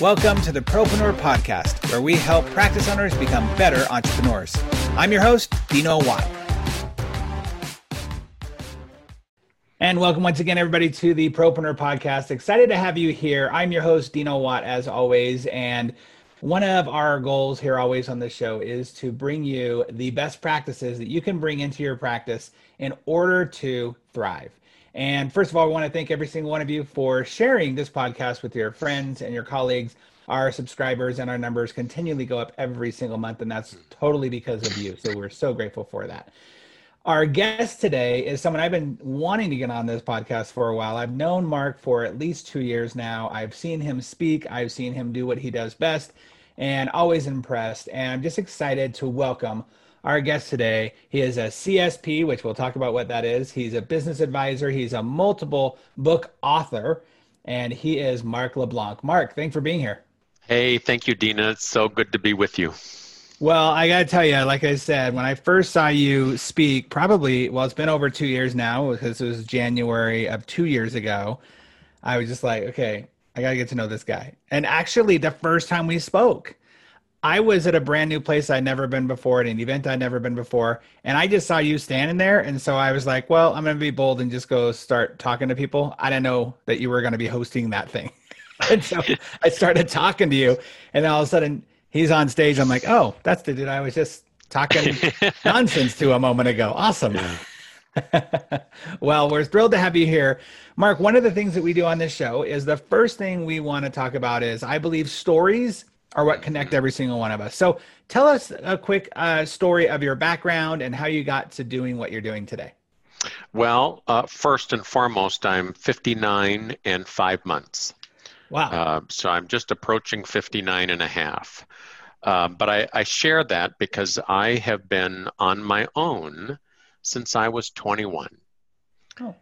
Welcome to the Propreneur Podcast, where we help practice owners become better entrepreneurs. I'm your host, Dino Watt. And welcome once again, everybody, to the Propreneur Podcast. Excited to have you here. I'm your host, Dino Watt, as always. And one of our goals here, always on this show, is to bring you the best practices that you can bring into your practice in order to thrive. And first of all, I want to thank every single one of you for sharing this podcast with your friends and your colleagues. Our subscribers and our numbers continually go up every single month, and that's totally because of you. So we're so grateful for that. Our guest today is someone I've been wanting to get on this podcast for a while. I've known Mark for at least two years now. I've seen him speak, I've seen him do what he does best, and always impressed. And I'm just excited to welcome our guest today. He is a CSP, which we'll talk about what that is. He's a business advisor, he's a multiple book author, and he is Mark LeBlanc. Mark, thanks for being here. Hey, thank you, Dino. It's so good to be with you. Well, I got to tell you, like I said, when I first saw you speak, probably, well, it's been over two years now because it was January of two years ago. I was just like, okay, I got to get to know this guy. And actually, the first time we spoke, I was at a brand new place I'd never been before, at an event I'd never been before, and I just saw you standing there, and so I was like, "Well, I'm going to be bold and just go start talking to people." I didn't know that you were going to be hosting that thing, and so I started talking to you, and all of a sudden he's on stage. I'm like, "Oh, that's the dude I was just talking nonsense to a moment ago." Awesome. well, we're thrilled to have you here. Mark, one of the things that we do on this show is the first thing we want to talk about is I believe stories are what connect every single one of us. So tell us a quick uh, story of your background and how you got to doing what you're doing today. Well, uh, first and foremost, I'm 59 and five months. Wow. Uh, so I'm just approaching 59 and a half. Uh, but I, I share that because I have been on my own since I was 21. Oh.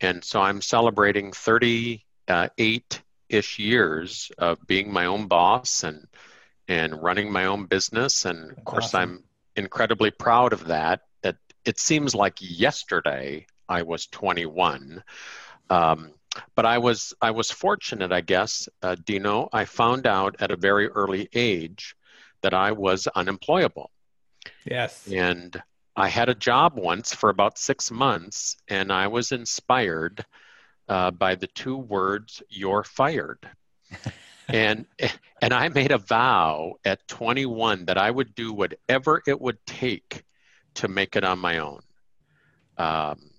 And so I'm celebrating 38 ish years of being my own boss and and running my own business. And of course awesome. i'm incredibly proud of that that it seems like yesterday i was 21 um, but i was i was fortunate i guess uh, dino i found out at a very early age that i was unemployable. Yes. And i had a job once for about six months and i was inspired uh, by the two words "You're fired." and and I made a vow at 21 that I would do whatever it would take to make it on my own. Um,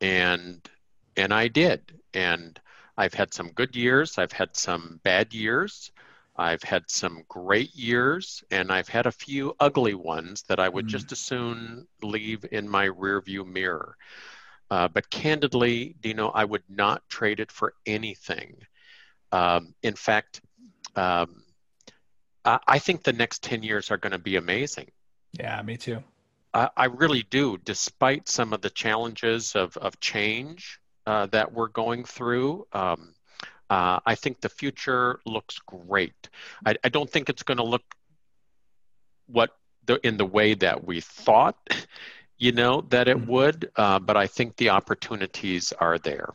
and and I did. And I've had some good years. I've had some bad years. I've had some great years, and I've had a few ugly ones that I would mm. just as soon leave in my rearview mirror. Uh, but candidly, Dino, I would not trade it for anything. Um, in fact, um, I, I, think the next 10 years are going to be amazing. Yeah, me too. I, I, really do, despite some of the challenges of, of change uh, that we're going through. Um, uh, I think the future looks great. I, I don't think it's going to look what the, in the way that we thought you know, that it mm-hmm. would, uh, but I think the opportunities are there.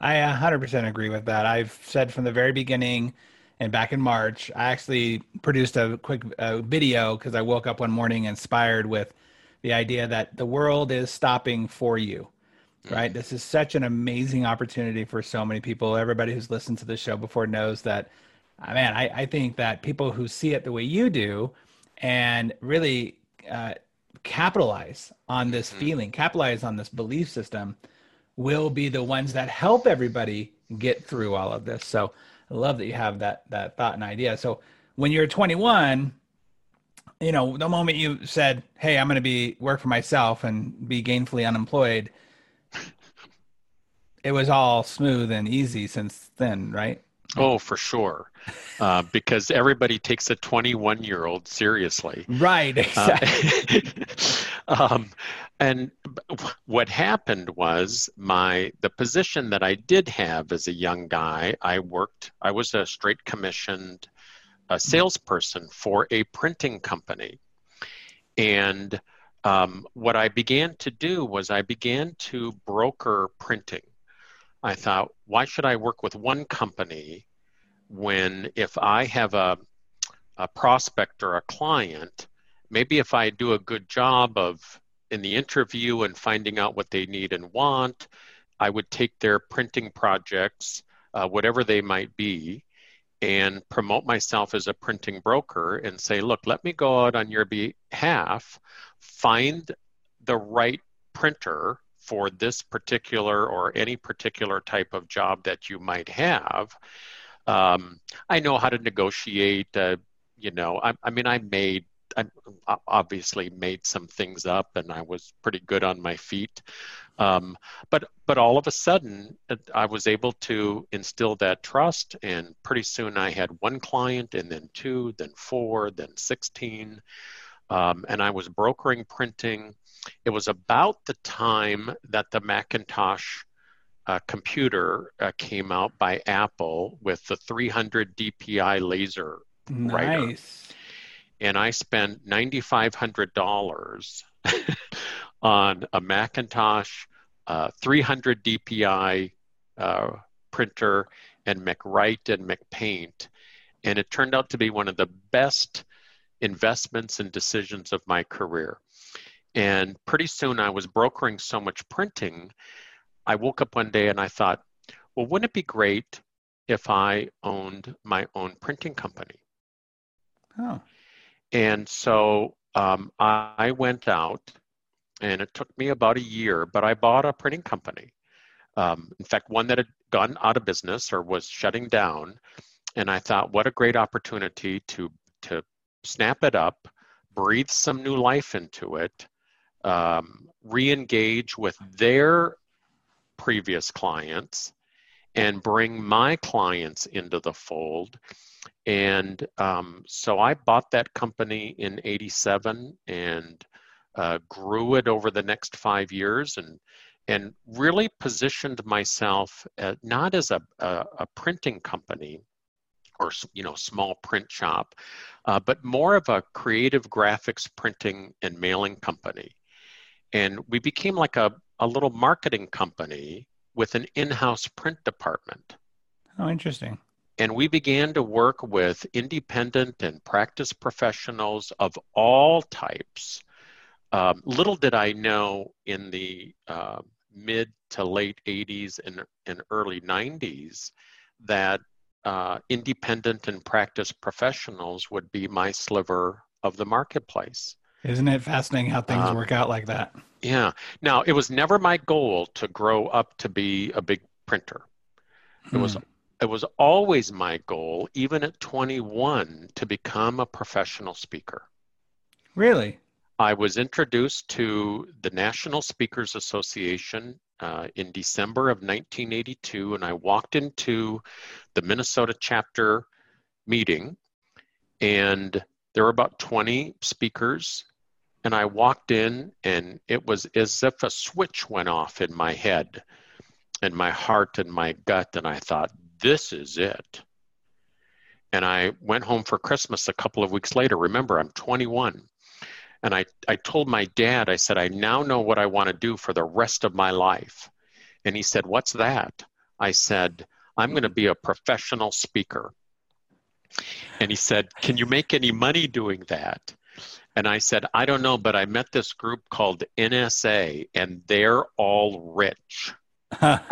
I 100% agree with that. I've said from the very beginning and back in March, I actually produced a quick uh, video because I woke up one morning inspired with the idea that the world is stopping for you. Right. Mm-hmm. This is such an amazing opportunity for so many people. Everybody who's listened to the show before knows that, uh, man, I, I think that people who see it the way you do and really uh, capitalize on this mm-hmm. feeling, capitalize on this belief system, will be the ones that help everybody get through all of this. So I love that you have that that thought and idea. So when you're 21, you know, the moment you said, "Hey, I'm going to be work for myself and be gainfully unemployed," it was all smooth and easy since then, right? Oh, for sure. Uh, because everybody takes a 21 year old seriously. Right, uh, exactly. Uh, um, and what happened was my the position that I did have as a young guy, I worked, I was a straight commissioned a salesperson for a printing company. And um, what I began to do was I began to broker printing. I thought, why should I work with one company when if I have a, a prospect or a client, maybe if I do a good job of in the interview and finding out what they need and want, I would take their printing projects, uh, whatever they might be, and promote myself as a printing broker and say, look, let me go out on your behalf, find the right printer for this particular or any particular type of job that you might have. Um, I know how to negotiate. Uh, you know, I, I mean, I made I obviously made some things up and I was pretty good on my feet. Um, but but all of a sudden, uh, I was able to instill that trust, and pretty soon I had one client, and then two, then four, then sixteen, um, and I was brokering printing. It was about the time that the Macintosh uh, computer uh, came out by Apple with the 300 DPI laser nice. writer and I spent $9,500 on a Macintosh uh, 300 DPI uh, printer and MacWrite and MacPaint. And it turned out to be one of the best investments and decisions of my career. And pretty soon I was brokering so much printing. I woke up one day and I thought, well, wouldn't it be great if I owned my own printing company? Oh. And so um, I went out, and it took me about a year, but I bought a printing company. Um, in fact, one that had gone out of business or was shutting down. And I thought, what a great opportunity to to snap it up, breathe some new life into it, um, re-engage with their previous clients, and bring my clients into the fold and um, so I bought that company in 87 and uh, grew it over the next five years and and really positioned myself at, not as a, a, a, printing company or you know small print shop, uh, but more of a creative graphics printing and mailing company. And we became like a, a little marketing company with an in-house print department. Oh, interesting. And we began to work with independent and practice professionals of all types. Um, little did I know in the uh, mid to late 80s and, and early 90s that uh, independent and practice professionals would be my sliver of the marketplace. Isn't it fascinating how things um, work out like that? Yeah. Now, it was never my goal to grow up to be a big printer. It was hmm it was always my goal, even at 21, to become a professional speaker. Really? I was introduced to the National Speakers Association uh, in December of 1982, and I walked into the Minnesota chapter meeting, and there were about 20 speakers. And I walked in, and it was as if a switch went off in my head and my heart and my gut. And I thought, this is it. And I went home for Christmas a couple of weeks later. Remember, I'm 21. And I, I told my dad, I said, I now know what I want to do for the rest of my life. And he said, What's that? I said, I'm going to be a professional speaker. And he said, Can you make any money doing that? And I said, I don't know, but I met this group called NSA, and they're all rich. now,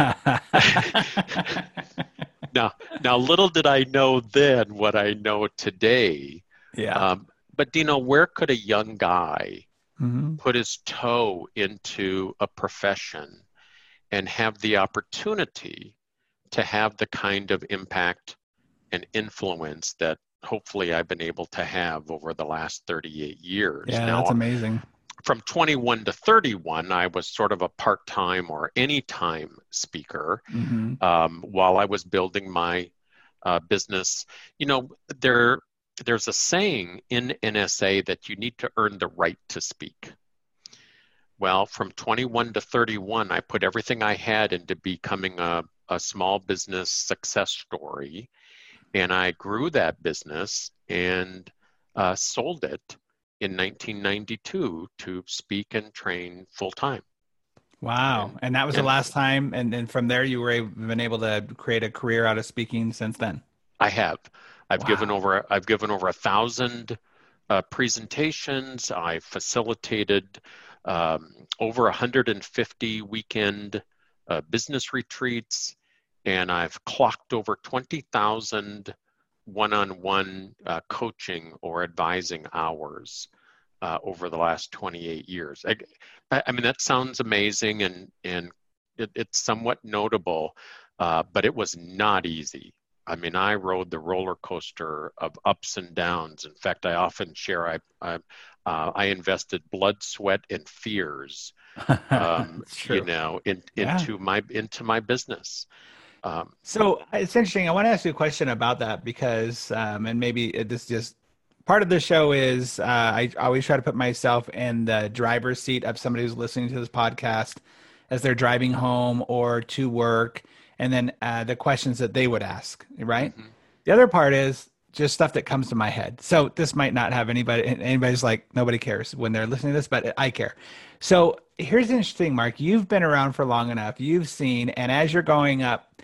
now, little did I know then what I know today. Yeah. Um, but Dino, where could a young guy mm-hmm. put his toe into a profession and have the opportunity to have the kind of impact and influence that hopefully I've been able to have over the last 38 years. Yeah, now, that's amazing from 21 to 31, I was sort of a part time or anytime speaker mm-hmm. um, while I was building my uh, business. You know, there there's a saying in NSA that you need to earn the right to speak. Well, from 21 to 31, I put everything I had into becoming a, a small business success story. And I grew that business and uh, sold it in 1992 to speak and train full time. Wow. And, and that was and, the last time. And then from there, you were able, been able to create a career out of speaking since then. I have. I've wow. given over. I've given over a thousand uh, presentations. I facilitated um, over 150 weekend uh, business retreats, and I've clocked over 20,000 one-on-one uh, coaching or advising hours uh, over the last 28 years. I, I, mean, that sounds amazing and and it, it's somewhat notable, uh, but it was not easy. I mean, I rode the roller coaster of ups and downs. In fact, I often share I I, uh, I invested blood, sweat, and fears, um, you know, in, yeah. into my into my business. Um, so it's interesting. I want to ask you a question about that because, um, and maybe this just part of the show is uh, I always try to put myself in the driver's seat of somebody who's listening to this podcast as they're driving home or to work and then uh, the questions that they would ask, right? Mm-hmm. The other part is just stuff that comes to my head. So this might not have anybody, anybody's like, nobody cares when they're listening to this, but I care. So here's the interesting, Mark. You've been around for long enough. You've seen, and as you're going up,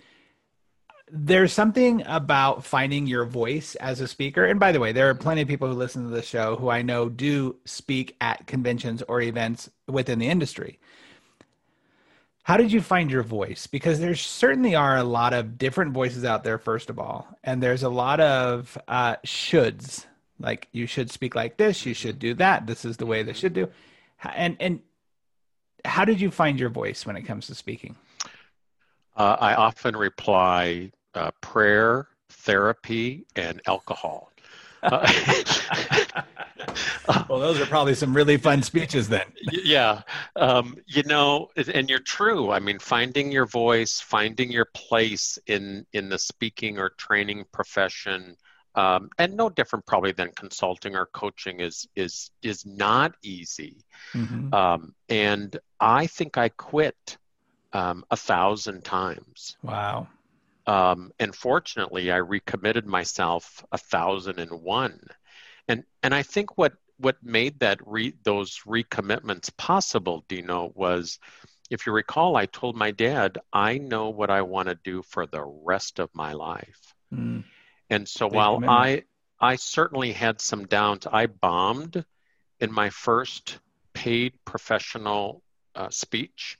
there's something about finding your voice as a speaker. And by the way, there are plenty of people who listen to the show who I know do speak at conventions or events within the industry. How did you find your voice? Because there certainly are a lot of different voices out there first of all and there's a lot of uh, shoulds. Like you should speak like this you should do that this is the way they should do. And and how did you find your voice when it comes to speaking uh, i often reply uh, prayer therapy and alcohol uh, well, those are probably some really fun speeches then. yeah. Um, you know, and you're true. I mean, finding your voice, finding your place in, in the speaking or training profession, um, and no different probably than consulting or coaching is is is not easy. Mm-hmm. Um, and I think I quit um, a thousand times. Wow. Um, and fortunately, I recommitted myself a thousand and one, and and I think what what made that re, those recommitments possible, Dino, was if you recall, I told my dad, I know what I want to do for the rest of my life. Mm. And so Big while I I certainly had some downs, I bombed in my first paid professional uh, speech.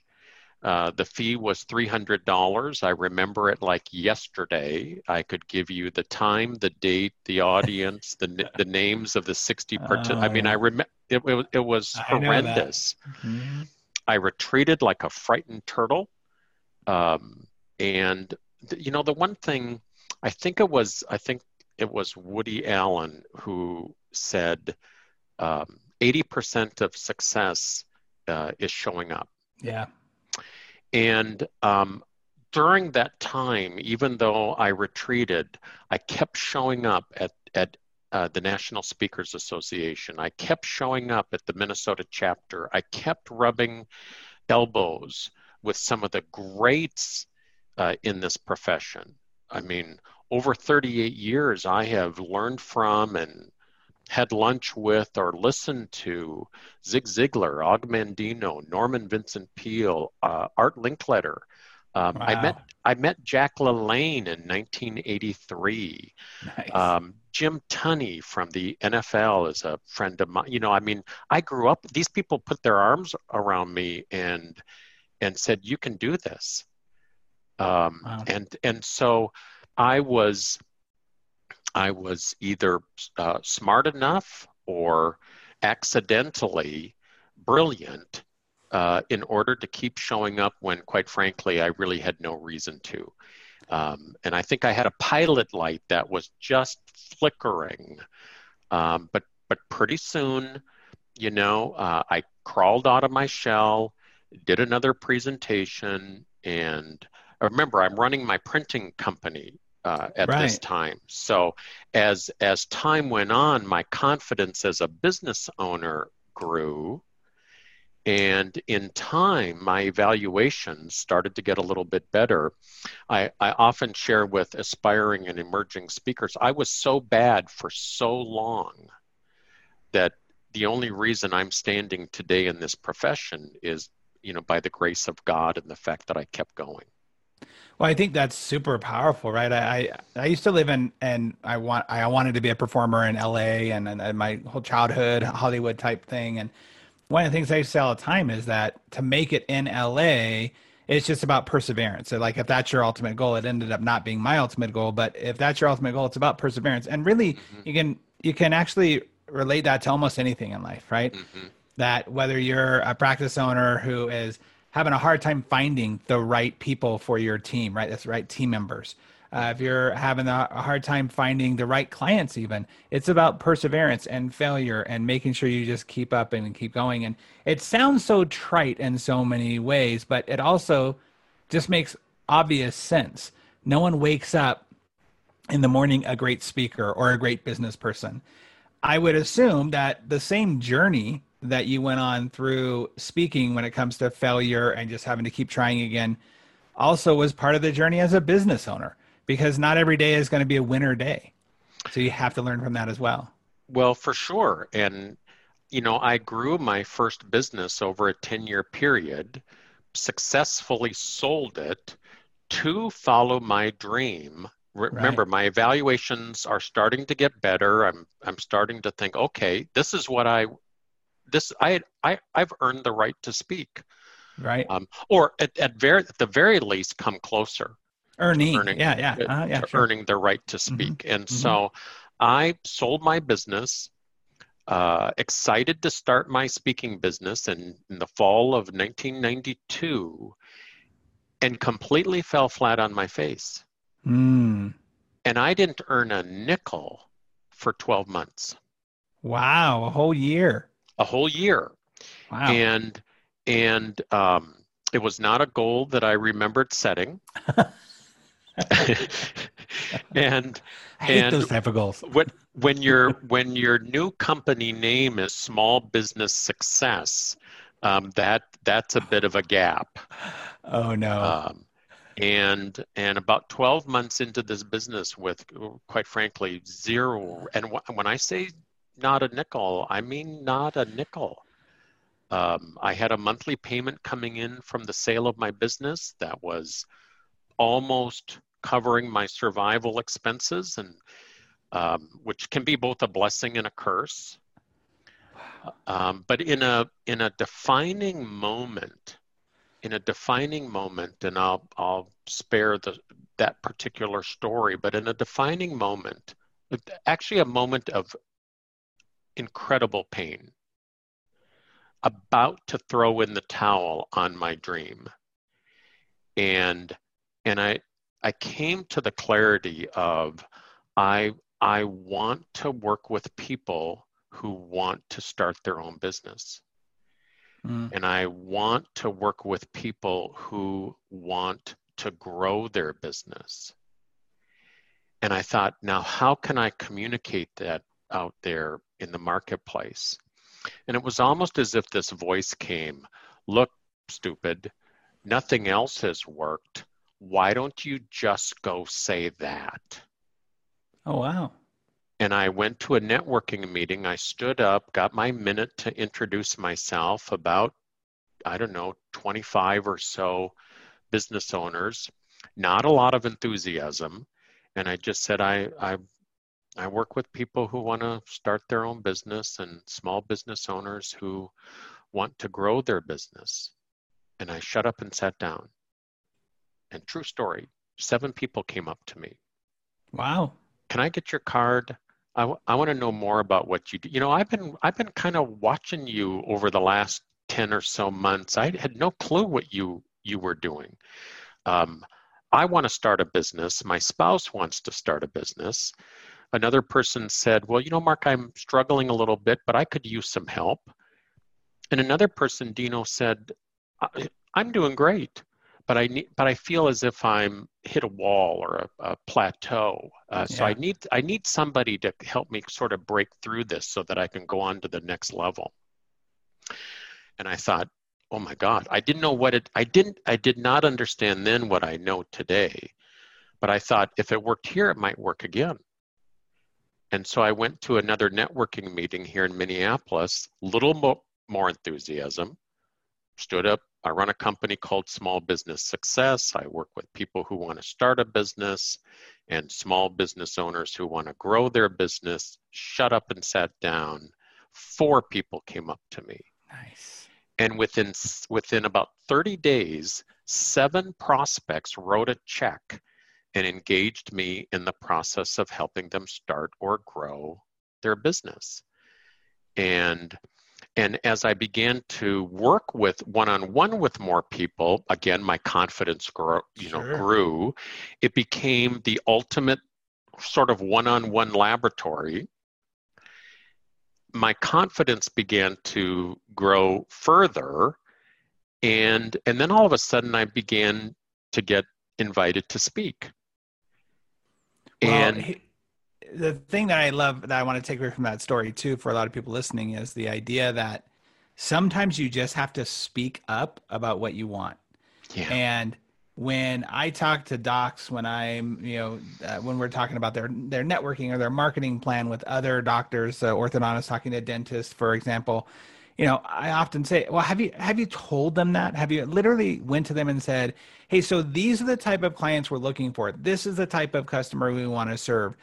Uh, the fee was $300. I remember it like yesterday. I could give you the time, the date, the audience, the the names of the 60 participants. Oh. I mean, I remember it, it, it, was horrendous. Mm-hmm. I retreated like a frightened turtle. Um, and, th- you know, the one thing I think it was, I think it was Woody Allen who said um, 80% of success uh, is showing up. Yeah. And um, during that time, even though I retreated, I kept showing up at, at uh, the National Speakers Association. I kept showing up at the Minnesota chapter. I kept rubbing elbows with some of the greats uh, in this profession. I mean, over 38 years, I have learned from and had lunch with or listened to Zig Ziglar, Og Mandino, Norman Vincent Peale, uh, Art Linkletter. Um, wow. I met I met Jack LaLanne in 1983. Nice. Um, Jim Tunney from the NFL is a friend of mine. You know, I mean, I grew up. These people put their arms around me and and said, "You can do this." Um, wow. And and so I was I was either uh, smart enough or accidentally brilliant uh, in order to keep showing up when, quite frankly, I really had no reason to. Um, and I think I had a pilot light that was just flickering. Um, but but pretty soon, you know, uh, I crawled out of my shell, did another presentation, and remember, I'm running my printing company uh, at right. this time. So as as time went on, my confidence as a business owner grew, and in time, my evaluations started to get a little bit better. I, I often share with aspiring and emerging speakers, I was so bad for so long that the only reason I'm standing today in this profession is, you know, by the grace of God and the fact that I kept going. Well, I think that's super powerful, right? I, I, I used to live in and I want I wanted to be a performer in LA and, and, and my whole childhood Hollywood type thing. And one of the things I say all the time is that to make it in LA, it's just about perseverance. So like if that's your ultimate goal, it ended up not being my ultimate goal, but if that's your ultimate goal, it's about perseverance. And really mm-hmm. you can you can actually relate that to almost anything in life, right? Mm-hmm. That whether you're a practice owner who is having a hard time finding the right people for your team, right? That's right team members. Uh, if you're having a, hard time finding the right clients, even it's about perseverance and failure and making sure you just keep up and keep going. And it sounds so trite in so many ways, but it also just makes obvious sense. No one wakes up in the morning a great speaker or a great business person. I would assume that the same journey that you went on through speaking when it comes to failure and just having to keep trying again also was part of the journey as a business owner because not every day is going to be a winner day. So you have to learn from that as well. Well, for sure. And, you know, I grew my first business over a 10 year period, successfully sold it to follow my dream. Remember, right. my evaluations are starting to get better. I'm I'm starting to think, okay, this is what I this I I I've earned the right to speak, right? Um, or at at very at the very least come closer. Earning, earning yeah, yeah, uh, uh, yeah, sure. earning the right to mm-hmm. speak, mm-hmm. and mm-hmm. so I sold my business. Uh, excited to start my speaking business in, in the fall of 1992 and completely fell flat on my face. Mm. And I didn't earn a nickel for 12 months. Wow, a whole year a whole year. Wow. And and um, it was not a goal that I remembered setting. and I hate and those type of goals. When, when your when your new company name is Small Business Success, um, that that's a bit of a gap. Oh no. Um, and and about 12 months into this business with quite frankly zero and when i say not a nickel. I mean, not a nickel. Um, I had a monthly payment coming in from the sale of my business that was almost covering my survival expenses, and um, which can be both a blessing and a curse. Um, but in a in a defining moment, in a defining moment, and I'll I'll spare the that particular story, but in a defining moment, actually a moment of incredible pain, about to throw in the towel on my dream. And and I I came to the clarity of I I want to work with people who want to start their own business. Mm. And I want to work with people who want to grow their business. And I thought, now how can I communicate that out there in the marketplace. And it was almost as if this voice came Look, stupid, nothing else has worked. Why don't you just go say that? Oh, wow. And I went to a networking meeting. I stood up, got my minute to introduce myself, about, I don't know, 25 or so business owners, not a lot of enthusiasm. And I just said, I, I I work with people who want to start their own business and small business owners who want to grow their business. And I shut up and sat down. And true story, seven people came up to me. Wow. Can I get your card? I, w- I want to know more about what you do. You know, I've been I've been kind of watching you over the last 10 or so months. I had no clue what you you were doing. Um, I want to start a business. My spouse wants to start a business. Another person said, Well, you know, Mark, I'm struggling a little bit, but I could use some help. And another person, Dino, said, I'm doing great, but I need, but I feel as if I'm hit a wall or a, a plateau. Uh, yeah. So I need, I need somebody to help me sort of break through this so that I can go on to the next level. And I thought, oh my God, I didn't know what it, I didn't, I did not understand then what I know today. But I thought if it worked here, it might work again. And so I went to another networking meeting here in Minneapolis, little mo- more enthusiasm, stood up I run a company called Small Business Success. I work with people who want to start a business and small business owners who want to grow their business. Shut up and sat down. Four people came up to me. Nice. And within within about 30 days, seven prospects wrote a check and engaged me in the process of helping them start or grow their business. And and as I began to work with one-on-one with more people, again, my confidence grew, you know, sure. grew. It became the ultimate sort of one-on-one laboratory. My confidence began to grow further, and and then all of a sudden, I began to get invited to speak. Well, and the thing that I love that I want to take away from that story too for a lot of people listening is the idea that sometimes you just have to speak up about what you want. Yeah. And when I talk to docs, when I'm, you know, uh, when we're talking about their their networking or their marketing plan with other doctors, uh, orthodontists talking to dentists, for example, you know, I often say, well, have you have you told them that? Have you literally went to them and said, hey, so these are the type of clients we're looking for. This is the type of customer we want to serve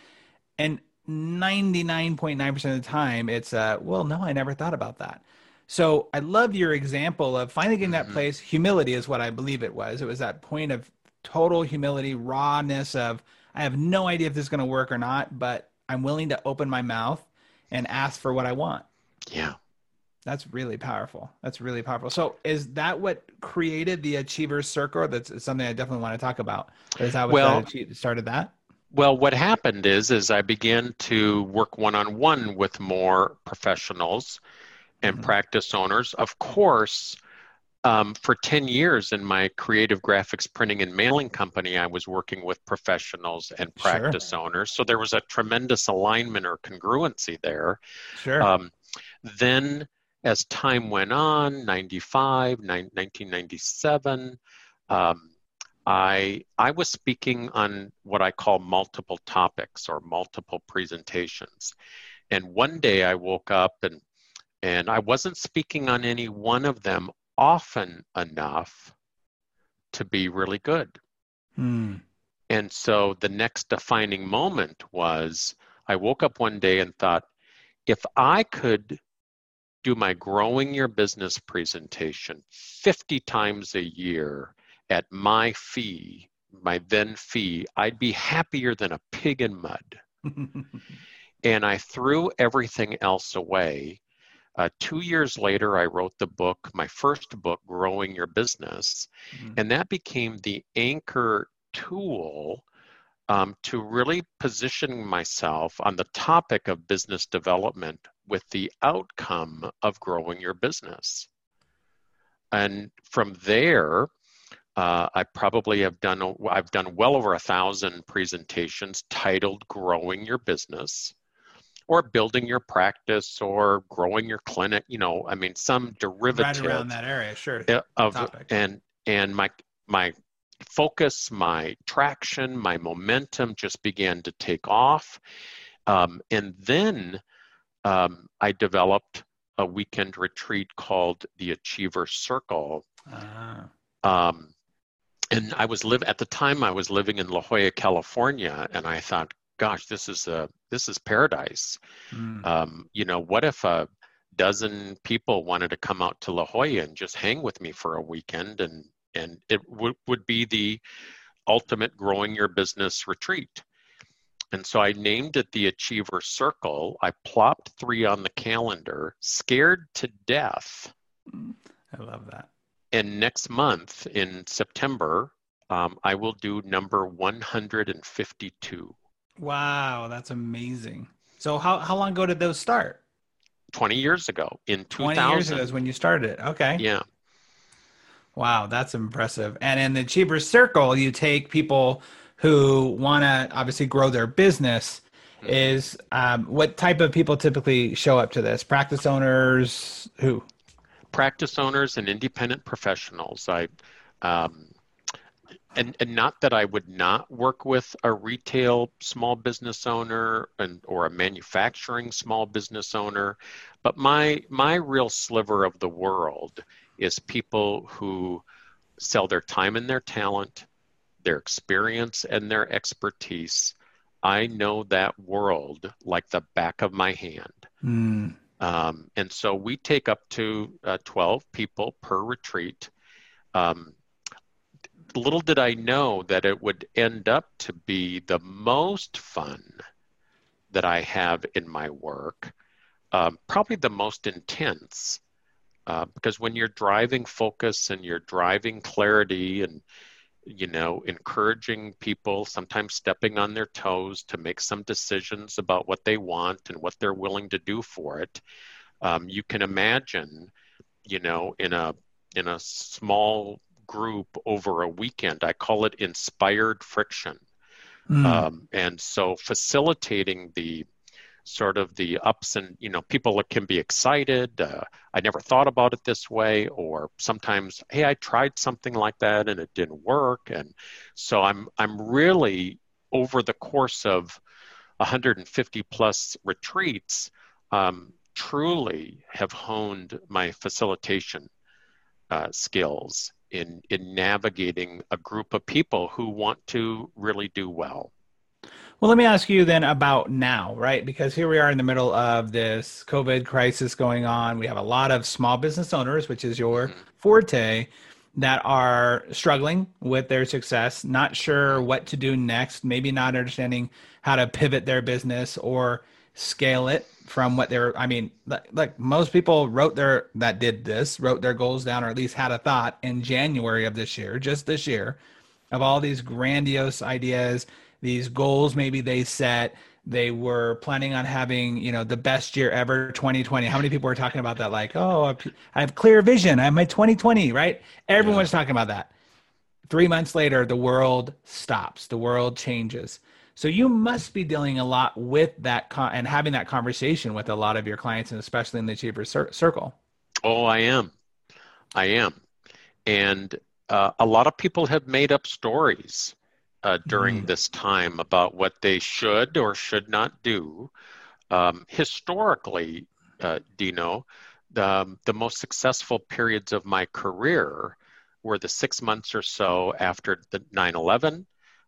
and 99.9% of the time, it's, uh, well, no, I never thought about that. So I love your example of finally getting that mm-hmm. place. Humility is what I believe it was. It was that point of total humility, rawness of, I have no idea if this is going to work or not, but I'm willing to open my mouth and ask for what I want. Yeah. That's really powerful. That's really powerful. So, is that what created the Achievers Circle? That's something I definitely want to talk about. Is that what well, started that? Well, what happened is, is I began to work one-on-one with more professionals and mm-hmm. practice owners. Of course, um, for 10 years in my creative graphics printing and mailing company, I was working with professionals and practice sure. owners. So there was a tremendous alignment or congruency there. Sure. Um, then, as time went on, 95, 1997, um, I I was speaking on what I call multiple topics or multiple presentations. And one day I woke up and and I wasn't speaking on any one of them often enough to be really good. Hmm. And so the next defining moment was I woke up one day and thought, if I could do my growing your business presentation 50 times a year at my fee, my then fee, I'd be happier than a pig in mud. and I threw everything else away. Uh, two years later, I wrote the book, my first book, Growing Your Business. Mm-hmm. And that became the anchor tool um, to really position myself on the topic of business development with the outcome of growing your business. And from there, uh, I probably have done I've done well over a thousand presentations titled "Growing Your Business," or "Building Your Practice," or "Growing Your Clinic." You know, I mean, some derivative right around that area, sure. Of topic. and and my my focus, my traction, my momentum just began to take off, um, and then um, I developed a weekend retreat called the Achiever Circle. Ah. Um, and I was live at the time I was living in La Jolla, California, and I thought, gosh, this is a this is paradise. Mm. Um, you know, what if a dozen people wanted to come out to La Jolla and just hang with me for a weekend, and and it w- would be the ultimate growing your business retreat. And so I named it the Achiever Circle. I plopped three on the calendar, scared to death. I love that and next month in September, um, I will do number 152. Wow, that's amazing. So how, how long ago did those start? 20 years ago in 2000. 20 years ago is when you started it. Okay. Yeah. Wow, that's impressive. And in the Achiever Circle, you take people who want to obviously grow their business. Mm-hmm. Is um, what type of people typically show up to this? Practice owners? Who? practice owners and independent professionals. I, um, and, and not that I would not work with a retail small business owner and or a manufacturing small business owner, but my my real sliver of the world is people who sell their time and their talent, their experience and their expertise. I know that world like the back of my hand. Mm. Um, and so we take up to uh, 12 people per retreat. Um, little did I know that it would end up to be the most fun that I have in my work, um, probably the most intense. Uh, because when you're driving focus and you're driving clarity and you know encouraging people sometimes stepping on their toes to make some decisions about what they want and what they're willing to do for it um, you can imagine you know in a in a small group over a weekend i call it inspired friction mm. um, and so facilitating the sort of the ups and you know people can be excited uh, i never thought about it this way or sometimes hey i tried something like that and it didn't work. And so i'm i'm really over the course of 150 plus retreats um, truly have honed my facilitation uh, skills in in navigating a group of people who want to really do well well, let me ask you then about now, right? Because here we are in the middle of this COVID crisis going on. We have a lot of small business owners, which is your mm-hmm. forte, that are struggling with their success, not sure what to do next, maybe not understanding how to pivot their business or scale it from what they're i mean like most people wrote their that did this wrote their goals down or at least had a thought in january of this year just this year of all these grandiose ideas these goals maybe they set. They were planning on having you know the best year ever 2020 how many people were talking about that? Like oh i have clear vision. I have my 2020 right? Everyone's yeah. talking about that. Three months later the world stops. The world changes. So you must be dealing a lot with that con- and having that conversation with a lot of your clients and especially in the Achievers cir- circle. Oh i am. I am. And uh, a lot of people have made up stories uh, during mm. this time about what they should or should not do. Um, historically, uh, Dino, the, um, the most successful periods of my career were the six months or so after the 9 11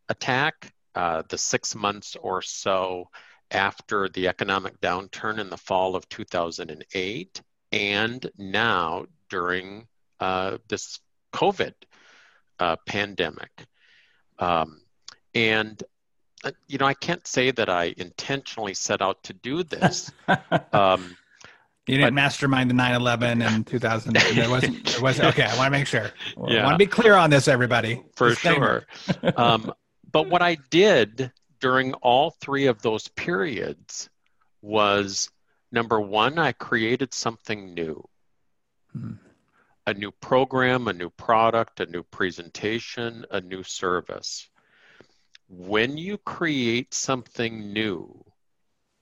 attack, uh, the six months or so after the economic downturn in the fall of 2008, and now during uh, this COVID uh, pandemic. Um, and uh, you know, I can't say that I intentionally set out to do this. um, you didn't but, mastermind the 9/11 in 2000. There wasn't. There wasn't. Okay, I want to make sure. Yeah. I want to be clear on this, everybody. For Disclaimer. sure. um, but what I did during all three of those periods was number one, I created something new. Hmm. A new program, a new product, a new presentation, a new service when you create something new,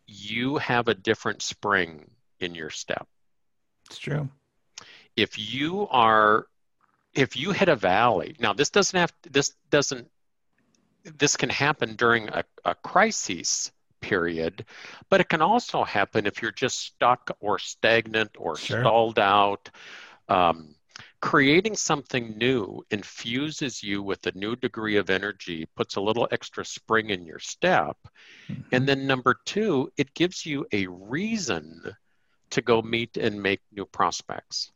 you have a different spring in your step. It's true. If you are, if you hit a valley, now this doesn't have, this doesn't, this can happen during a, a crisis period, but it can also happen if you're just stuck or stagnant or sure. stalled out. Um, creating something new infuses you with a new degree of energy, puts a little extra spring in your step. Mm-hmm. And then, number two, it gives you a reason to go meet and make new prospects.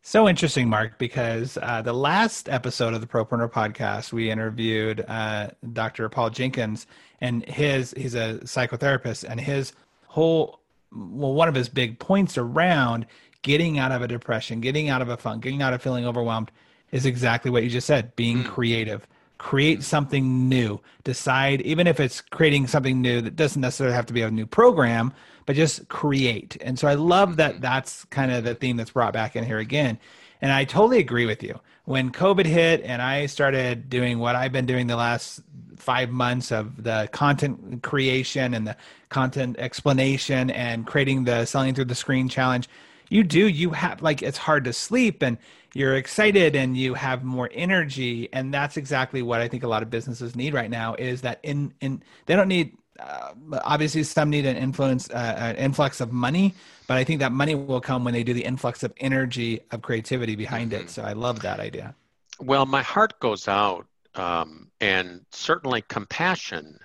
So interesting, Mark, because uh, the last episode of the Propreneur podcast, we interviewed uh, Dr. Paul Jenkins, and his he's a psychotherapist, and his whole well, one of his big points around getting out of a depression, getting out of a funk, getting out of feeling overwhelmed is exactly what you just said being mm. creative. Create something new. Decide, even if it's creating something new that doesn't necessarily have to be a new program, but just create. And so I love that mm-hmm. that's kind of the theme that's brought back in here again. And I totally agree with you. When COVID hit and I started doing what I've been doing the last five months of the content creation and the content explanation and creating the selling through the screen challenge, you do you have like it's hard to sleep and you're excited and you have more energy and that's exactly what i think a lot of businesses need right now is that in in they don't need uh, obviously some need an influence, uh, an influx of money, but I think that money will come when they do the influx of energy of creativity behind mm-hmm. it. So I love that idea. Well, my heart goes out, um, and certainly compassion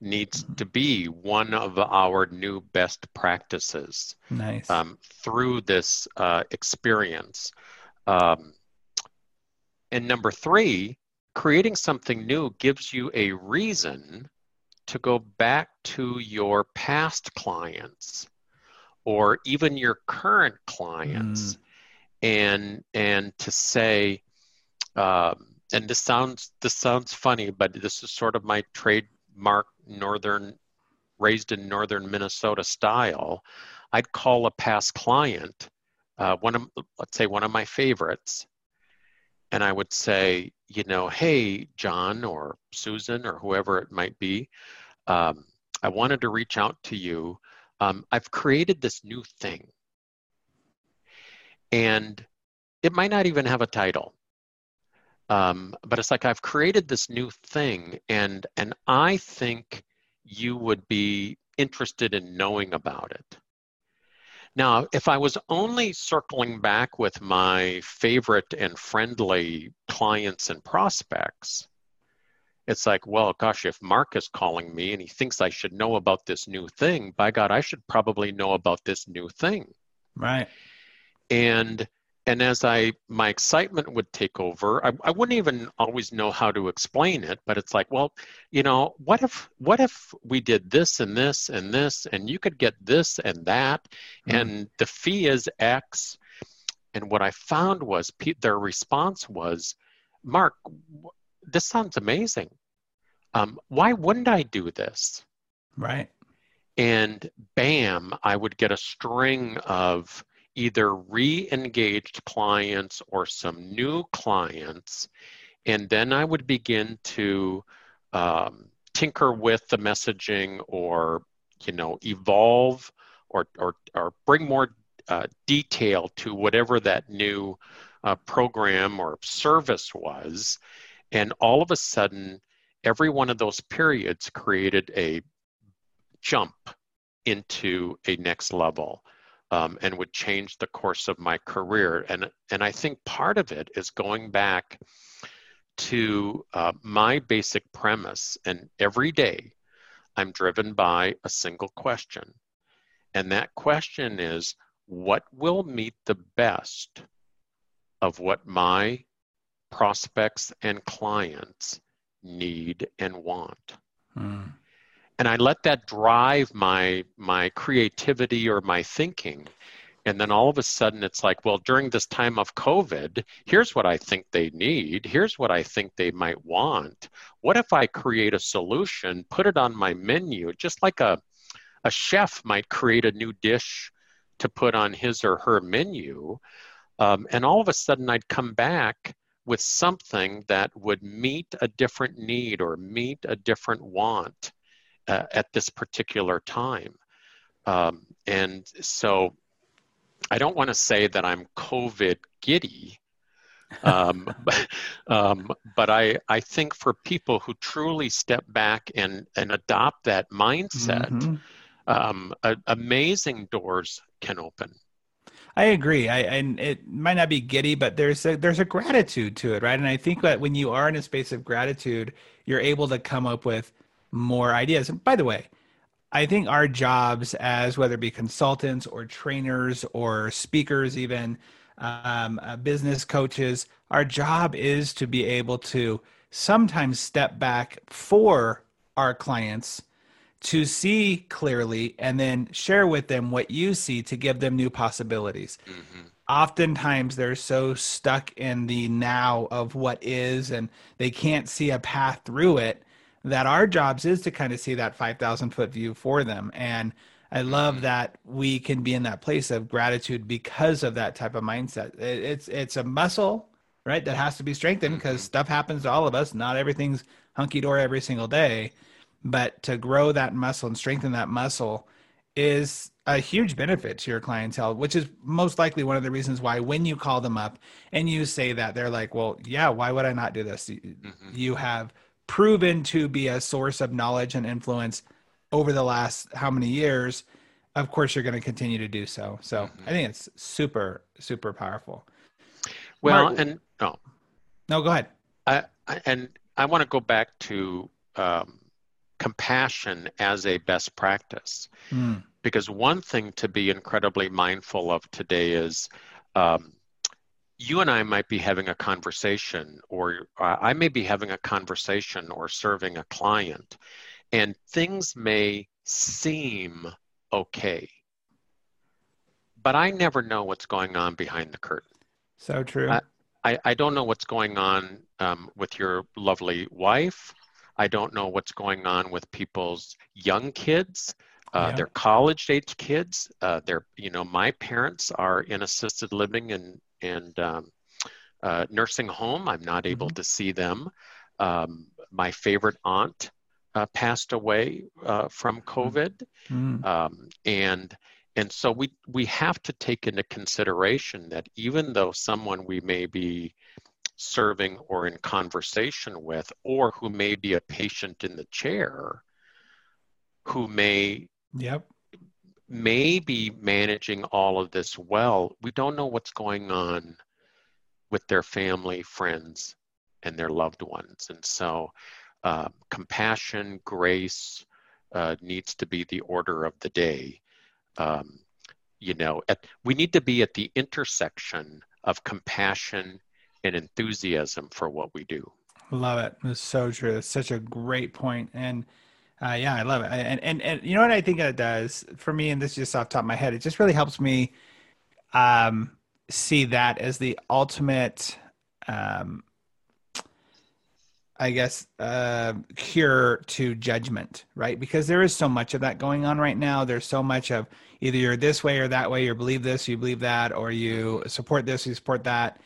needs to be one of our new best practices. Nice. Um, through this uh, experience. Um, and number three, creating something new gives you a reason to go back to your past clients or even your current clients mm. and and to say um, and this sounds this sounds funny but this is sort of my trademark northern raised in northern minnesota style i'd call a past client uh, one of let's say one of my favorites and i would say you know hey john or susan or whoever it might be um, I wanted to reach out to you. Um, I've created this new thing. And it might not even have a title. Um, but it's like I've created this new thing, and and I think you would be interested in knowing about it. Now, if I was only circling back with my favorite and friendly clients and prospects, it's like, well, gosh, if Mark is calling me and he thinks I should know about this new thing, by God, I should probably know about this new thing. Right. And and as I my excitement would take over, I, I wouldn't even always know how to explain it, but it's like, well, you know, what if what if we did this and this and this, and you could get this and that, mm-hmm. and the fee is X. And what I found was their response was, Mark, this sounds amazing. Um, why wouldn't I do this? Right. And bam, I would get a string of either re engaged clients or some new clients. And then I would begin to um, tinker with the messaging or, you know, evolve or, or, or bring more uh, detail to whatever that new uh, program or service was. And all of a sudden, every one of those periods created a jump into a next level um, and would change the course of my career. And, and I think part of it is going back to uh, my basic premise. And every day, I'm driven by a single question. And that question is what will meet the best of what my prospects and clients need and want. Mm. And I let that drive my my creativity or my thinking. And then all of a sudden it's like, well, during this time of COVID, here's what I think they need. Here's what I think they might want. What if I create a solution, put it on my menu, just like a a chef might create a new dish to put on his or her menu. Um, and all of a sudden I'd come back with something that would meet a different need or meet a different want uh, at this particular time. Um, and so I don't want to say that I'm COVID giddy. um, but, um, but I, I think for people who truly step back and, and adopt that mindset, mm-hmm. um, a, amazing doors can open. I agree. I and it might not be giddy, but there's a there's a gratitude to it, right? And I think that when you are in a space of gratitude, you're able to come up with more ideas. And by the way, I think our jobs as whether it be consultants or trainers or speakers, even um, uh, business coaches, our job is to be able to sometimes step back for our clients to see clearly and then share with them what you see to give them new possibilities. Mm-hmm. Oftentimes they're so stuck in the now of what is and they can't see a path through it that our jobs is to kind of see that 5000 foot view for them and I love mm-hmm. that we can be in that place of gratitude because of that type of mindset. It's it's a muscle, right, that has to be strengthened because mm-hmm. stuff happens to all of us. Not everything's hunky dory every single day but to grow that muscle and strengthen that muscle is a huge benefit to your clientele, which is most likely one of the reasons why when you call them up and you say that, they're like, well, yeah, why would I not do this? Mm-hmm. You have proven to be a source of knowledge and influence over the last how many years, of course you're going to continue to do so. So mm-hmm. I think it's super, super powerful. Well, Mark, and no, oh. no, go ahead. I, I, and I want to go back to um, compassion as a best practice. Mm. Because one thing to be incredibly mindful of today is um, you and I might be having a conversation, or uh, I may be having a conversation or serving a client, and things may seem okay. But I never know what's going on behind the curtain. So true. I, I, I don't know what's going on um, with your lovely wife. I don't know what's going on with people's young kids. Uh, yeah. They're college age kids. Uh, they're, you know, my parents are in assisted living and and um, uh, nursing home. I'm not able mm-hmm. to see them. Um, my favorite aunt uh, passed away uh, from mm-hmm. COVID, mm-hmm. um, and and so we we have to take into consideration that even though someone we may be serving or in conversation with, or who may be a patient in the chair, who may yep may be managing all of this well. We don't know what's going on with their family, friends, and their loved ones. And so, uh, compassion, grace uh, needs to be the order of the day. Um, you know, at, we need to be at the intersection of compassion and enthusiasm for what we do. Love it. It's so true. It's such a great point. And uh, yeah, I love it. And, and, and you know what I think it does for me, and this is just off top of my head, it just really helps me um, see that as the ultimate, um, I guess, uh, cure to judgment, right? Because there is so much of that going on right now. There's so much of either you're this way or that way, you believe this, you believe that, or you support this, you support that.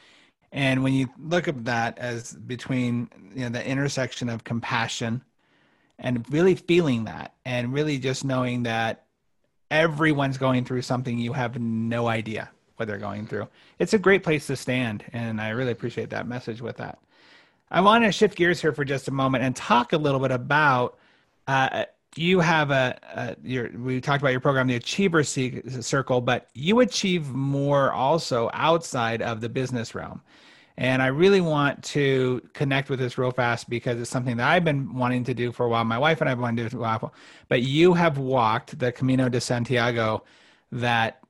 And when you look at that as between you know the intersection of compassion and really feeling that and really just knowing that everyone's going through something you have no idea what they're going through. It's a great place to stand, and I really appreciate that message with that. I want to shift gears here for just a moment and talk a little bit about. Uh, you have a, a your, we talked about your program, the Achiever Circle, but you achieve more also outside of the business realm. And I really want to connect with this real fast because it's something that I've been wanting to do for a while. My wife and I have wanted to do for a while. But you have walked the Camino de Santiago that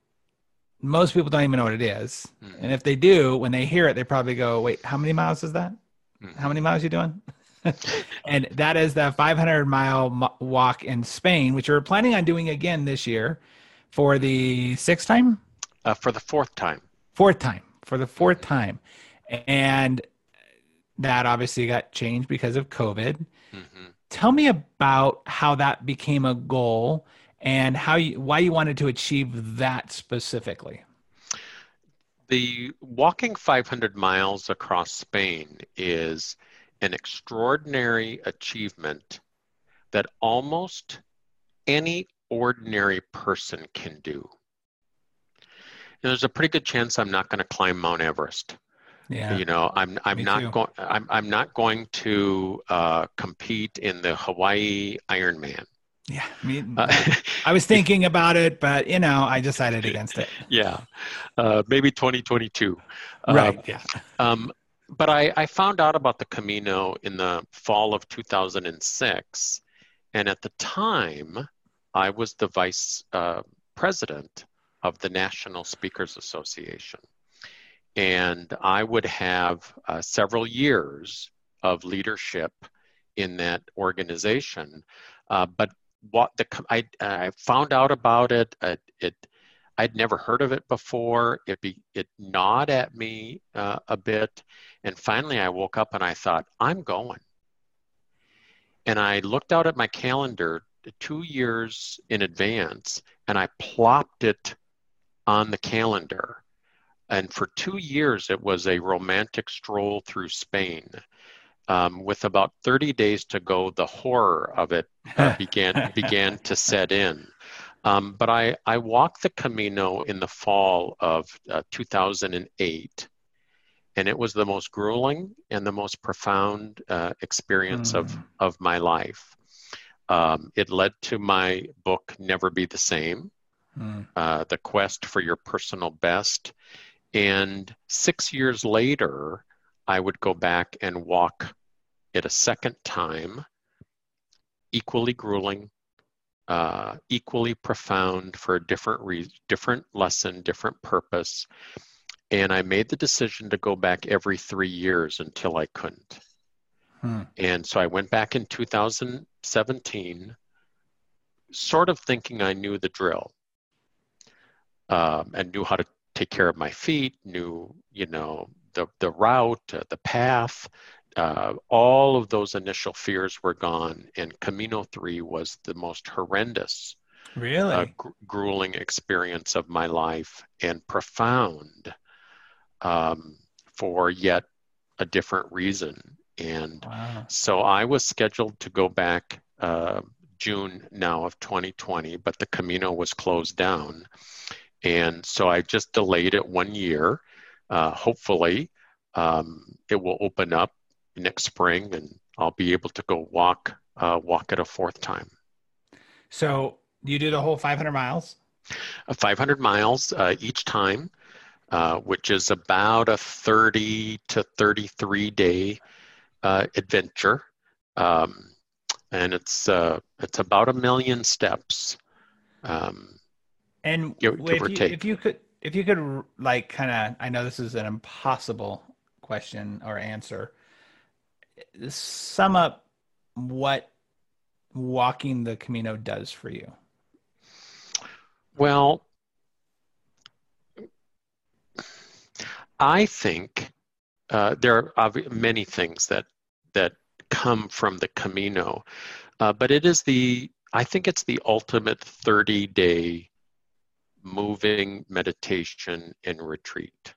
most people don't even know what it is. Mm-hmm. And if they do, when they hear it, they probably go, wait, how many miles is that? Mm-hmm. How many miles are you doing? and that is the 500 mile walk in Spain, which we're planning on doing again this year for the sixth time? Uh, for the fourth time. Fourth time. For the fourth time and that obviously got changed because of COVID. Mm-hmm. Tell me about how that became a goal and how you why you wanted to achieve that specifically. The walking 500 miles across Spain is an extraordinary achievement that almost any ordinary person can do. And there's a pretty good chance I'm not going to climb Mount Everest. Yeah. You know, I'm I'm not going I'm I'm not going to uh, compete in the Hawaii Ironman. Yeah, me, uh, I was thinking about it, but you know, I decided against it. Yeah, uh, maybe 2022. Right. Um, yeah. Um, but I, I found out about the Camino in the fall of 2006, and at the time, I was the vice uh, president of the National Speakers Association and I would have uh, several years of leadership in that organization. Uh, but what the I, I found out about it. Uh, it I'd never heard of it before. It be it gnawed at me uh, a bit, and finally I woke up and I thought I'm going. And I looked out at my calendar two years in advance, and I plopped it on the calendar and for two years, it was a romantic stroll through Spain. Um, with about 30 days to go, the horror of it uh, began began to set in. Um, but I, I walked the Camino in the fall of uh, 2008, and it was the most grueling and the most profound uh, experience mm. of, of my life. Um, it led to my book, Never Be the Same, Hmm. uh, The Quest for Your Personal Best. And six years later, I would go back and walk it a second time, equally grueling, uh, equally profound for a different re- different lesson, different purpose. And I made the decision to go back every three years until I couldn't. Hmm. And so I went back in 2017, sort of thinking I knew the drill um, and knew how to take care of my feet, knew, you know, the, the route, uh, the path. Uh, all of those initial fears were gone. And Camino 3 was the most horrendous, Really? uh, gr- grueling experience of my life and profound um, for yet a different reason. And wow. so I was scheduled to go back uh, June now of 2020, but the Camino was closed down. And so I just delayed it one year. Uh, hopefully, um, it will open up next spring and I'll be able to go walk uh, walk it a fourth time. So you do the whole 500 miles? Uh, 500 miles uh, each time, uh, which is about a 30 to 33 day uh, adventure, um, and it's uh, it's about a million steps. Um, And Give- if, you, take. if you could, if you could, like, kind of, I know this is an impossible question or answer. Sum up what walking the Camino does for you. well, I think uh, there are many things that that come from the Camino, uh, but it is the I think it's the ultimate 30 day moving meditation and retreat.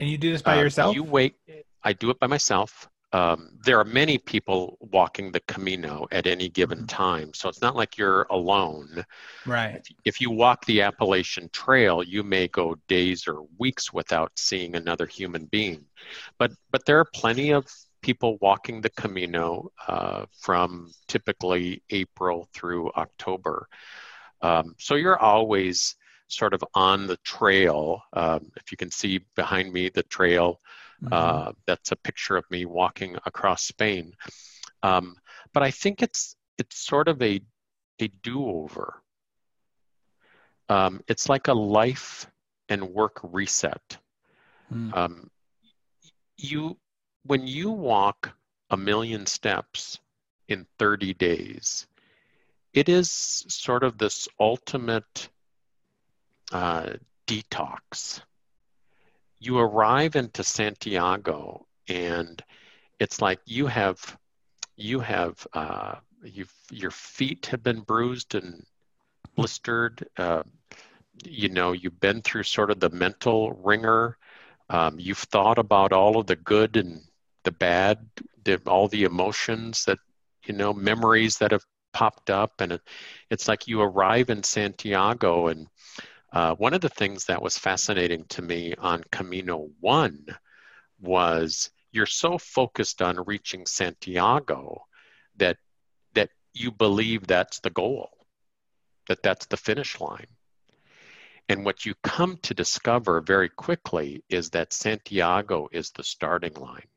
And you do this by Uh, yourself? You wait. I do it by myself. Um, there are many people walking the Camino at any given Mhm. time, so it's not like you're alone. right. If you walk the Appalachian Trail, you may go days or weeks without seeing another human being. But but there are plenty of people walking the Camino uh, from typically April through October. Um, so you're always sort of on the trail. Um, if you can see behind me, the trail Mhm. uh, that's a picture of me walking across Spain. Um, but I think it's it's sort of a a do-over. Um, it's like a life and work reset. Mm. Um, you when you walk a million steps in 30 days, it is sort of this ultimate uh, detox you arrive into Santiago and it's like you have you have uh, you've your feet have been bruised and blistered. Uh, you know you've been through sort of the mental wringer. Um, you've thought about all of the good and the bad, the, all the emotions that you know, memories that have popped up, and it, it's like you arrive in Santiago and uh, one of the things that was fascinating to me on Camino 1 was you're so focused on reaching Santiago that that you believe that's the goal, that that's the finish line. And what you come to discover very quickly is that Santiago is the starting line.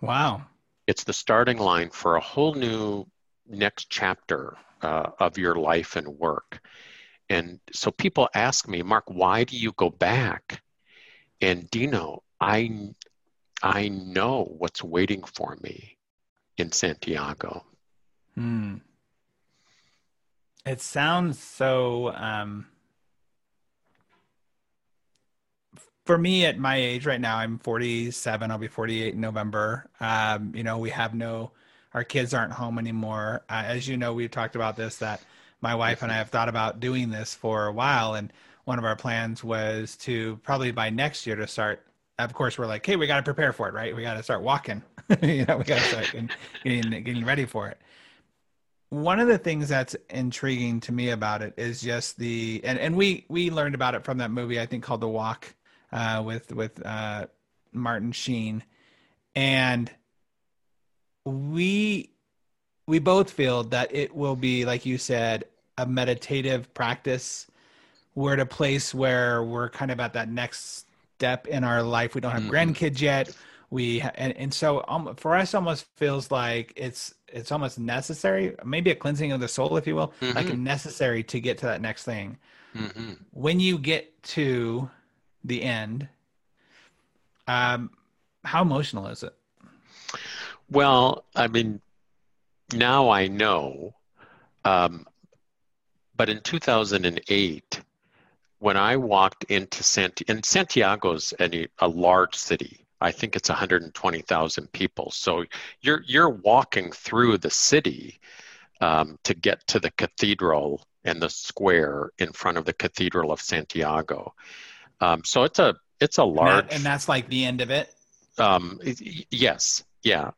Wow. It's the starting line for a whole new next chapter uh, of your life and work. And so people ask me, Mark, why do you go back? And Dino, I I know what's waiting for me in Santiago. Hmm. It sounds so. Um, for me, at my age right now, I'm 47. I'll be 48 in November. Um, you know, we have no, our kids aren't home anymore. Uh, as you know, we've talked about this that my wife and I have thought about doing this for a while, and one of our plans was to probably by next year to start. Of course, we're like, hey, we got to prepare for it, right? We got to start walking. you know, we got to start getting, getting ready for it one of the things that's intriguing to me about it is just the and, and we we learned about it from that movie I think called The Walk uh, with with uh, Martin Sheen, and we we both feel that it will be, like you said, a meditative practice. We're at a place where we're kind of at that next step in our life. We don't have mm-hmm. grandkids yet. We and, and so um, for us, almost feels like it's it's almost necessary, maybe a cleansing of the soul, if you will, mm-hmm. like necessary to get to that next thing. Mm-hmm. When you get to the end, um, how emotional is it? Well, I mean, now I know. Um, but in 2008, when I walked into Sant- and Santiago's a, a large city. I think it's 120,000 people. So you're you're walking through the city um, to get to the cathedral and the square in front of the Cathedral of Santiago. Um, so it's a it's a large, and, that, and that's like the end of it. Um, yes, yeah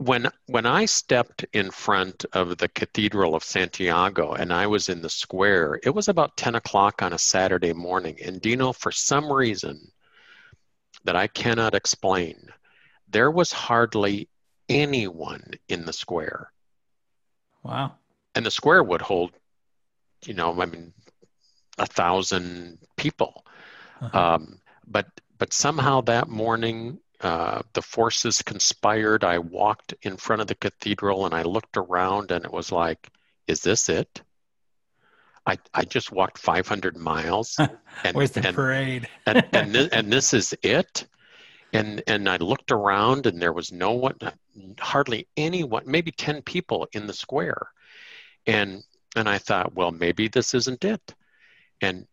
when when I stepped in front of the Cathedral of Santiago and I was in the square, it was about 10 o'clock on a Saturday morning. And Dino, for some reason that I cannot explain, there was hardly anyone in the square. Wow. And the square would hold, you know, I mean, a thousand people. Uh-huh. Um, but but somehow that morning uh, the forces conspired. I walked in front of the cathedral and I looked around and it was like, is this it? I, I just walked 500 miles. And, Where's the and, parade? and, and, this, and this is it? And, and I looked around and there was no one, hardly anyone, maybe 10 people in the square. And, and I thought, well, maybe this isn't it. And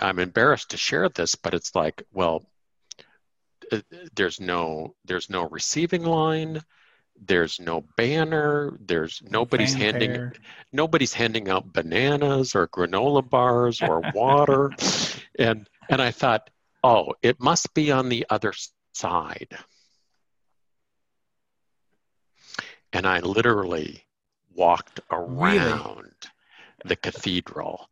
I'm embarrassed to share this, but it's like, well, uh, there's no there's no receiving line. There's no banner. There's nobody's handing nobody's handing out bananas or granola bars or water. And and i thought oh it must be on the other side. And i literally walked around really? the cathedral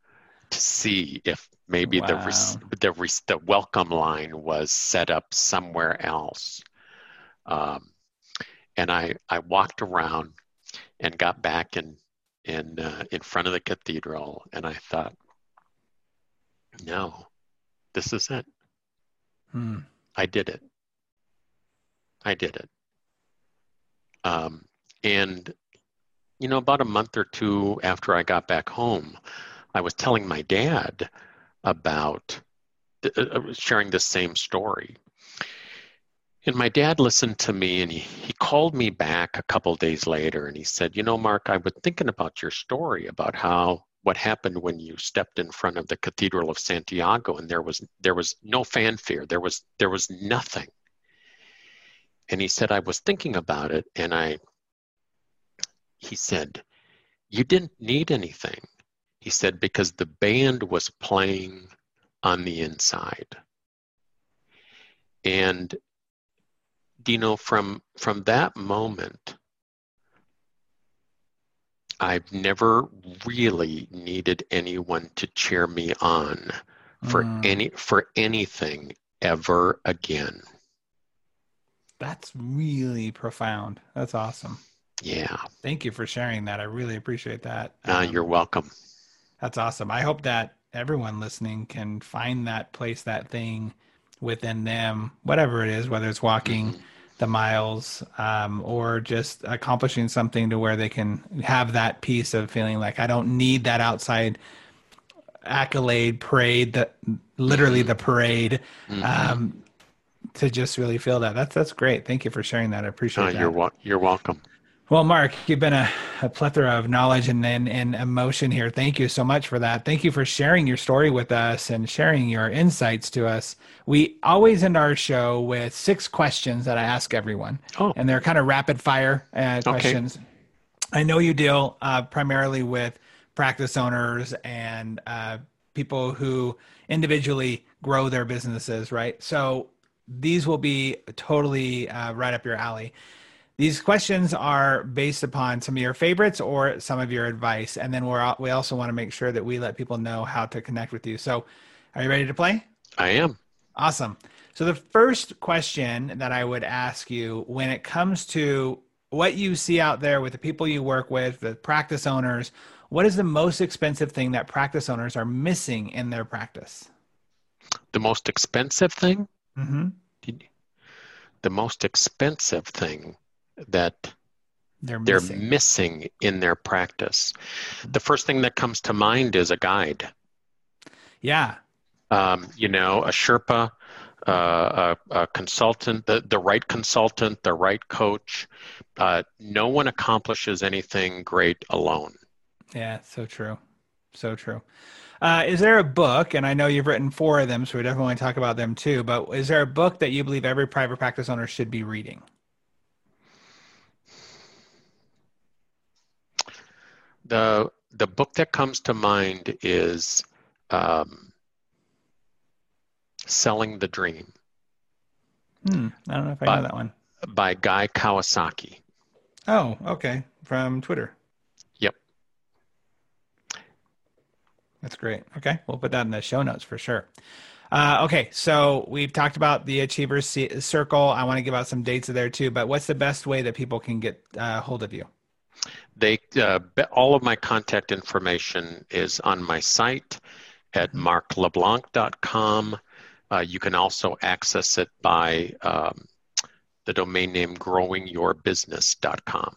to see if maybe wow. the, the the welcome line was set up somewhere else. Um, and I I walked around and got back in in uh, in front of the cathedral, and I thought, no, this is it. Hmm. I did it. I did it. Um, and you know, about a month or two after I got back home, I was telling my dad about uh, uh, sharing the same story. And my dad listened to me and he, he called me back a couple days later and he said, You know, Mark, I was thinking about your story about how what happened when you stepped in front of the Cathedral of Santiago and there was there was no fanfare. There was there was nothing. And he said, I was thinking about it and I he said, You didn't need anything. He said, because the band was playing on the inside. And Dino, from from that moment, I've never really needed anyone to cheer me on for mm. any for anything ever again. That's really profound. That's awesome. Yeah. Thank you for sharing that. I really appreciate that. Uh, um, you're welcome. That's awesome. I hope that everyone listening can find that place, that thing within them, whatever it is, whether it's walking mm-hmm. the miles um, or just accomplishing something to where they can have that piece of feeling like I don't need that outside accolade parade, that literally the parade. Mm-hmm. Um, to just really feel that. That's that's great. Thank you for sharing that. I appreciate uh, that. You're you're welcome. Well, Mark, you've been a, a plethora of knowledge and, and, and, emotion here. Thank you so much for that. Thank you for sharing your story with us and sharing your insights to us. We always end our show with six questions that I ask everyone, oh. and they're kind of rapid fire uh, questions. Okay. I know you deal uh, primarily with practice owners and uh, people who individually grow their businesses, right? So these will be totally uh, right up your alley. These questions are based upon some of your favorites or some of your advice, and then we're we also want to make sure that we let people know how to connect with you. So, are you ready to play? I am. Awesome. So the first question that I would ask you when it comes to what you see out there with the people you work with, the practice owners, what is the most expensive thing that practice owners are missing in their practice? The most expensive thing? Mm-hmm. The most expensive thing that They're they're missing. missing in their practice. The first thing that comes to mind is a guide. yeah. Um, you know, a Sherpa, uh, a, a consultant, the, the right consultant, the right coach. Uh, no one accomplishes anything great alone. Yeah, so true. So true. Uh, is there a book, and I know you've written four of them, so we definitely want to talk about them too, but is there a book that you believe every private practice owner should be reading? The the book that comes to mind is um, Selling the Dream Hmm, I don't know if I But- know that one. by Guy Kawasaki. Oh, okay. From Twitter. Yep. That's great. Okay. We'll put that in the show notes for sure. Uh, okay. So we've talked about the Achievers Circle. I want to give out some dates there too, but what's the best way that people can get uh, hold of you? They uh, all of my contact information is on my site at markleblanc.com. Uh, you can also access it by um, the domain name growingyourbusiness.com.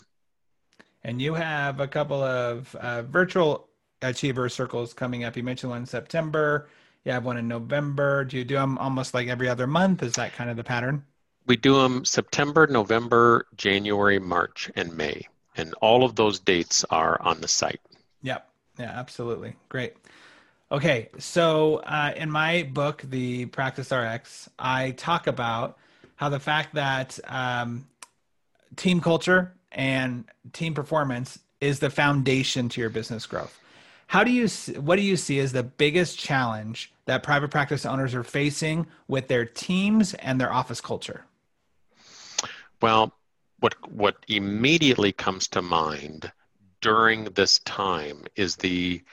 And you have a couple of uh, virtual Achiever Circles coming up. You mentioned one in September. You have one in November. Do you do them almost like every other month? Is that kind of the pattern? We do them September, November, January, March, and May. And all of those dates are on the site. Yep. Yeah, absolutely. Great. Okay. So, uh, in my book, The Practice RX, I talk about how the fact that um, team culture and team performance is the foundation to your business growth. How do you, what do you see as the biggest challenge that private practice owners are facing with their teams and their office culture? Well, what what immediately comes to mind during this time is the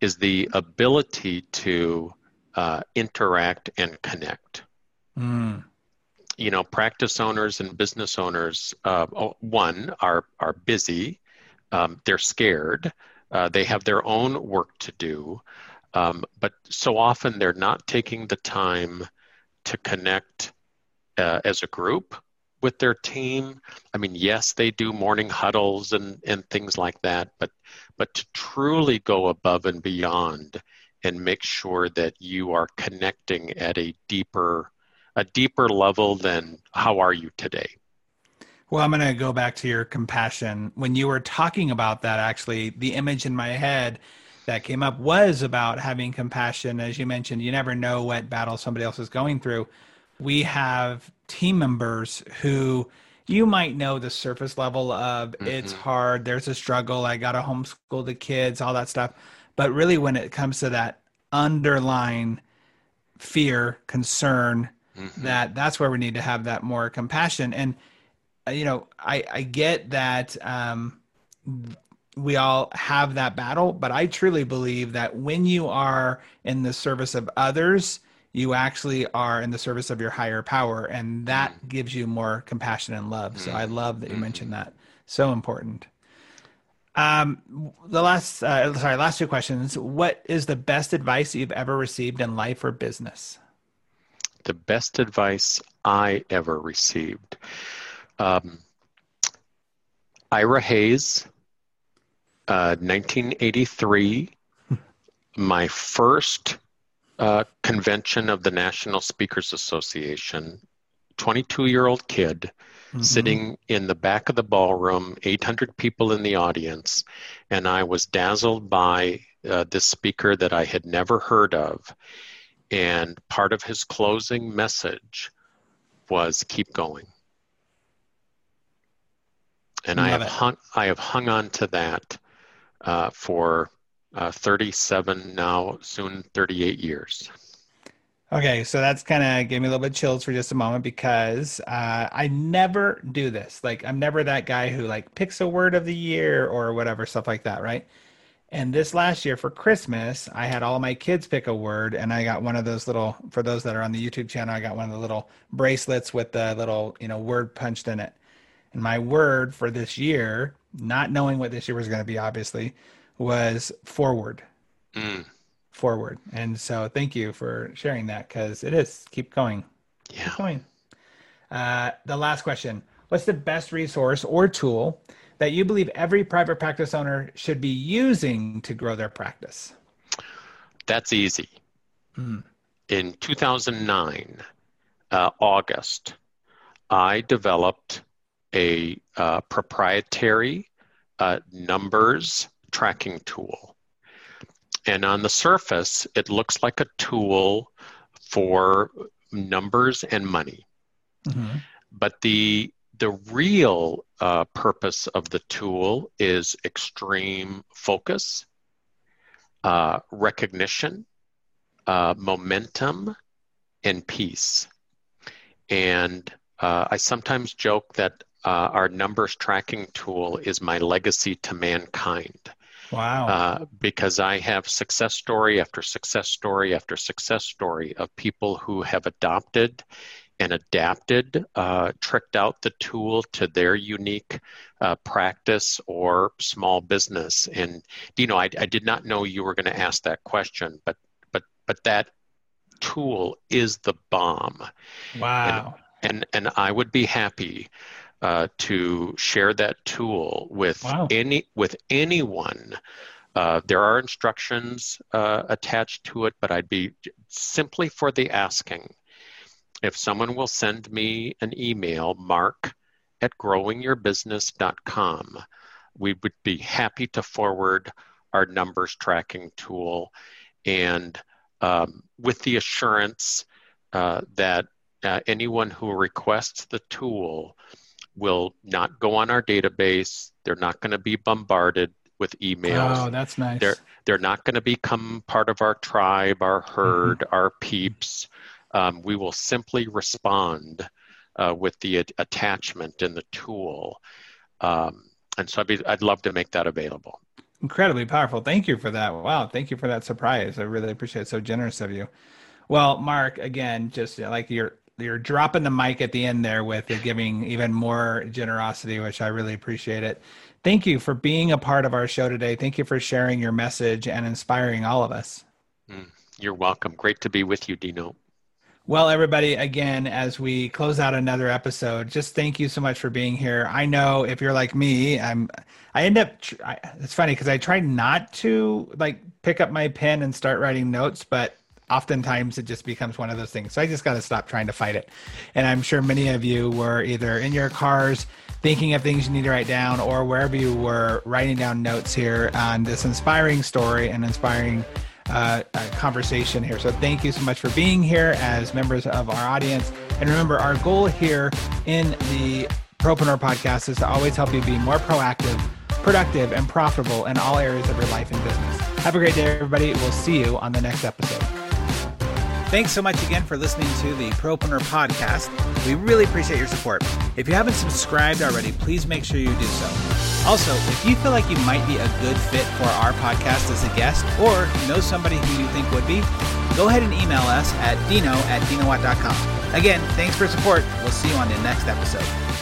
is the ability to uh, interact and connect. Mm, You know, practice owners and business owners, uh, one are are busy, um, they're scared, uh, they have their own work to do, um, but so often they're not taking the time to connect uh, as a group with their team. I mean, yes, they do morning huddles and, and things like that, but but to truly go above and beyond and make sure that you are connecting at a deeper a deeper level than how are you today. Well, I'm going to go back to your compassion. When you were talking about that, actually, the image in my head that came up was about having compassion. As you mentioned, you never know what battle somebody else is going through. We have team members who you might know the surface level of it's Mhm. hard, there's a struggle, I got to homeschool the kids, all that stuff. But really, when it comes to that underlying fear, concern, Mhm. that that's where we need to have that more compassion and uh, you know i i get that um we all have that battle but i truly believe that when you are in the service of others you actually are in the service of your higher power and that gives you more compassion and love. So i love that you mentioned that. So important. Um the last uh, sorry last two questions. What is the best advice you've ever received in life or business? The best advice I ever received. Um, Ira Hayes, uh, 1983, my first uh, convention of the National Speakers Association, 22 year old kid Mhm. sitting in the back of the ballroom, 800 people in the audience, and I was dazzled by uh, this speaker that I had never heard of. And part of his closing message was keep going. And I have it. hung I have hung on to that uh, for uh, 37 now, soon 38 years. Okay, so that's kind of gave me a little bit chills for just a moment because uh, I never do this. Like, I'm never that guy who like picks a word of the year or whatever stuff like that, right? And this last year for Christmas, I had all my kids pick a word, and I got one of those little. For those that are on the YouTube channel, I got one of the little bracelets with the little you know word punched in it. And my word for this year, not knowing what this year was going to be, obviously, was forward. Mm. Forward. And so thank you for sharing that because it is. Keep going. Yeah. Keep going. Uh, the last question What's the best resource or tool that you believe every private practice owner should be using to grow their practice? That's easy. Mm. In 2009, uh, August, I developed a uh, proprietary uh, numbers tracking tool. And on the surface, it looks like a tool for numbers and money. Mm-hmm. But the the real uh, purpose of the tool is extreme focus, uh, recognition, uh, momentum, and peace. And uh, I sometimes joke that uh, our numbers tracking tool is my legacy to mankind. Wow. Uh, because I have success story after success story after success story of people who have adopted and adapted, uh, tricked out the tool to their unique uh, practice or small business. And Dino, I, I did not know you were going to ask that question, but but but that tool is the bomb. Wow. And and, and I would be happy uh, to share that tool with wow. any with anyone. Uh, there are instructions uh, attached to it, but I'd be simply for the asking. If someone will send me an email, mark at growingyourbusiness.com, we would be happy to forward our numbers tracking tool and um, with the assurance uh, that uh, anyone who requests the tool will not go on our database. They're not going to be bombarded with emails. Oh, that's nice. They're they're not going to become part of our tribe, our herd, mm-hmm. our peeps. Um, we will simply respond uh, with the attachment in the tool. Um, and so I'd, be, I'd love to make that available. Incredibly powerful. Thank you for that. Wow. Thank you for that surprise. I really appreciate it. So generous of you. Well, Mark, again, just like you're you're dropping the mic at the end there with giving even more generosity, which I really appreciate it. Thank you for being a part of our show today. Thank you for sharing your message and inspiring all of us. Mm, you're welcome. Great to be with you, Dino. Well, everybody, again, as we close out another episode, just thank you so much for being here. I know if you're like me, I'm, I end up, I, it's funny because I try not to like pick up my pen and start writing notes, but oftentimes it just becomes one of those things. So I just got to stop trying to fight it. And I'm sure many of you were either in your cars thinking of things you need to write down or wherever you were writing down notes here on this inspiring story and inspiring uh, uh, conversation here. So thank you so much for being here as members of our audience. And remember, our goal here in the Propreneur podcast is to always help you be more proactive, productive, and profitable in all areas of your life and business. Have a great day, everybody. We'll see you on the next episode. Thanks so much again for listening to the Propreneur podcast. We really appreciate your support. If you haven't subscribed already, please make sure you do so. Also, if you feel like you might be a good fit for our podcast as a guest or know somebody who you think would be, go ahead and email us at dino at dinowatt.com. Again, thanks for support. We'll see you on the next episode.